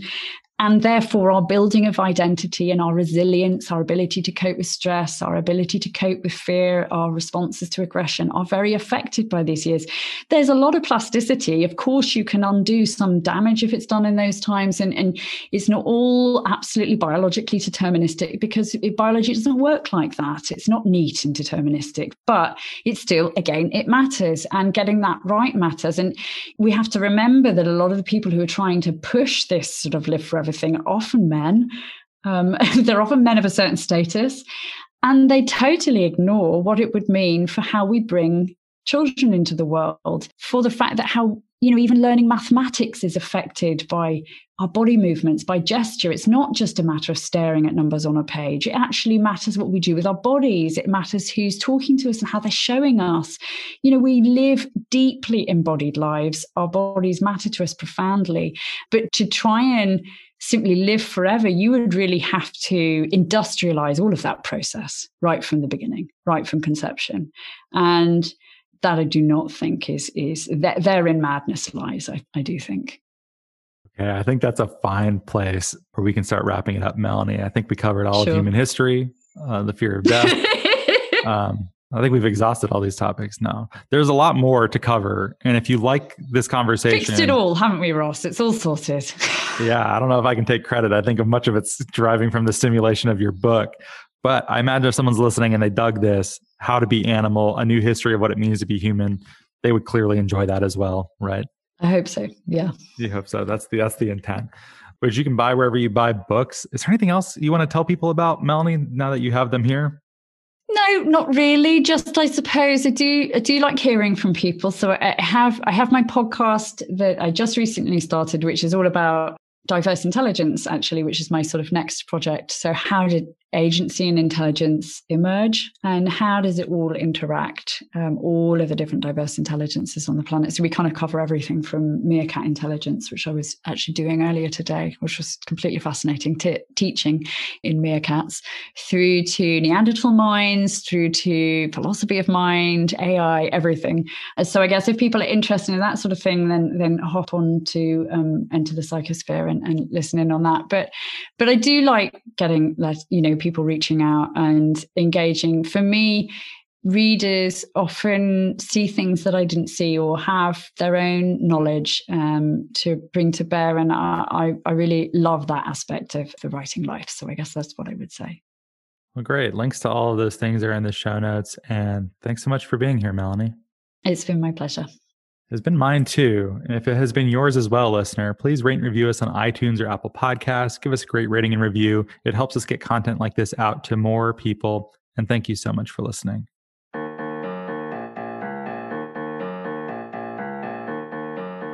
and therefore our building of identity and our resilience, our ability to cope with stress, our ability to cope with fear, our responses to aggression are very affected by these years. There's a lot of plasticity. Of course, you can undo some damage if it's done in those times, and, and it's not all absolutely biologically deterministic because biology doesn't work like that. It's not neat and deterministic, but it's still, again, it matters, and getting that right matters. And we have to remember that a lot of the people who are trying to push this sort of live forever thing are often men. Um, they're often men of a certain status, and they totally ignore what it would mean for how we bring children into the world, for the fact that how you know, even learning mathematics is affected by our body movements, by gesture. It's not just a matter of staring at numbers on a page. It actually matters what we do with our bodies. It matters who's talking to us and how they're showing us. You know, we live deeply embodied lives. Our bodies matter to us profoundly. But to try and simply live forever, you would really have to industrialize all of that process right from the beginning, right from conception. And that I do not think is is that therein madness lies. I, I do think. Okay, I think that's a fine place where we can start wrapping it up, Melanie. I think we covered all sure. of human history, uh, the fear of death. um, I think we've exhausted all these topics now. There's a lot more to cover. And if you like this conversation, fixed it all, haven't we, Ross? It's all sorted. yeah, I don't know if I can take credit. I think of much of it's deriving from the stimulation of your book. But I imagine if someone's listening and they dug this, how to be animal, a new history of what it means to be human, they would clearly enjoy that as well, right? I hope so. Yeah. You hope so. That's the that's the intent. Which you can buy wherever you buy books. Is there anything else you want to tell people about, Melanie, now that you have them here? No, not really. Just I suppose I do I do like hearing from people. So I have I have my podcast that I just recently started, which is all about diverse intelligence, actually, which is my sort of next project. So how did agency and intelligence emerge? And how does it all interact um, all of the different diverse intelligences on the planet? So we kind of cover everything from meerkat intelligence which i was actually doing earlier today which was completely fascinating t- teaching in meerkats through to neanderthal minds through to philosophy of mind ai everything. So i guess if people are interested in that sort of thing then then hop on to um, enter the psychosphere and, and listen in on that. But but i do like getting that you know people reaching out and engaging. For me, readers often see things that I didn't see or have their own knowledge um, to bring to bear. And I, I really love that aspect of the writing life. So I guess that's what I would say. Well, great. Links to all of those things are in the show notes. And thanks so much for being here, Melanie. It's been my pleasure has been mine too. And if it has been yours as well, listener, please rate and review us on iTunes or Apple Podcasts. Give us a great rating and review. It helps us get content like this out to more people. And thank you so much for listening.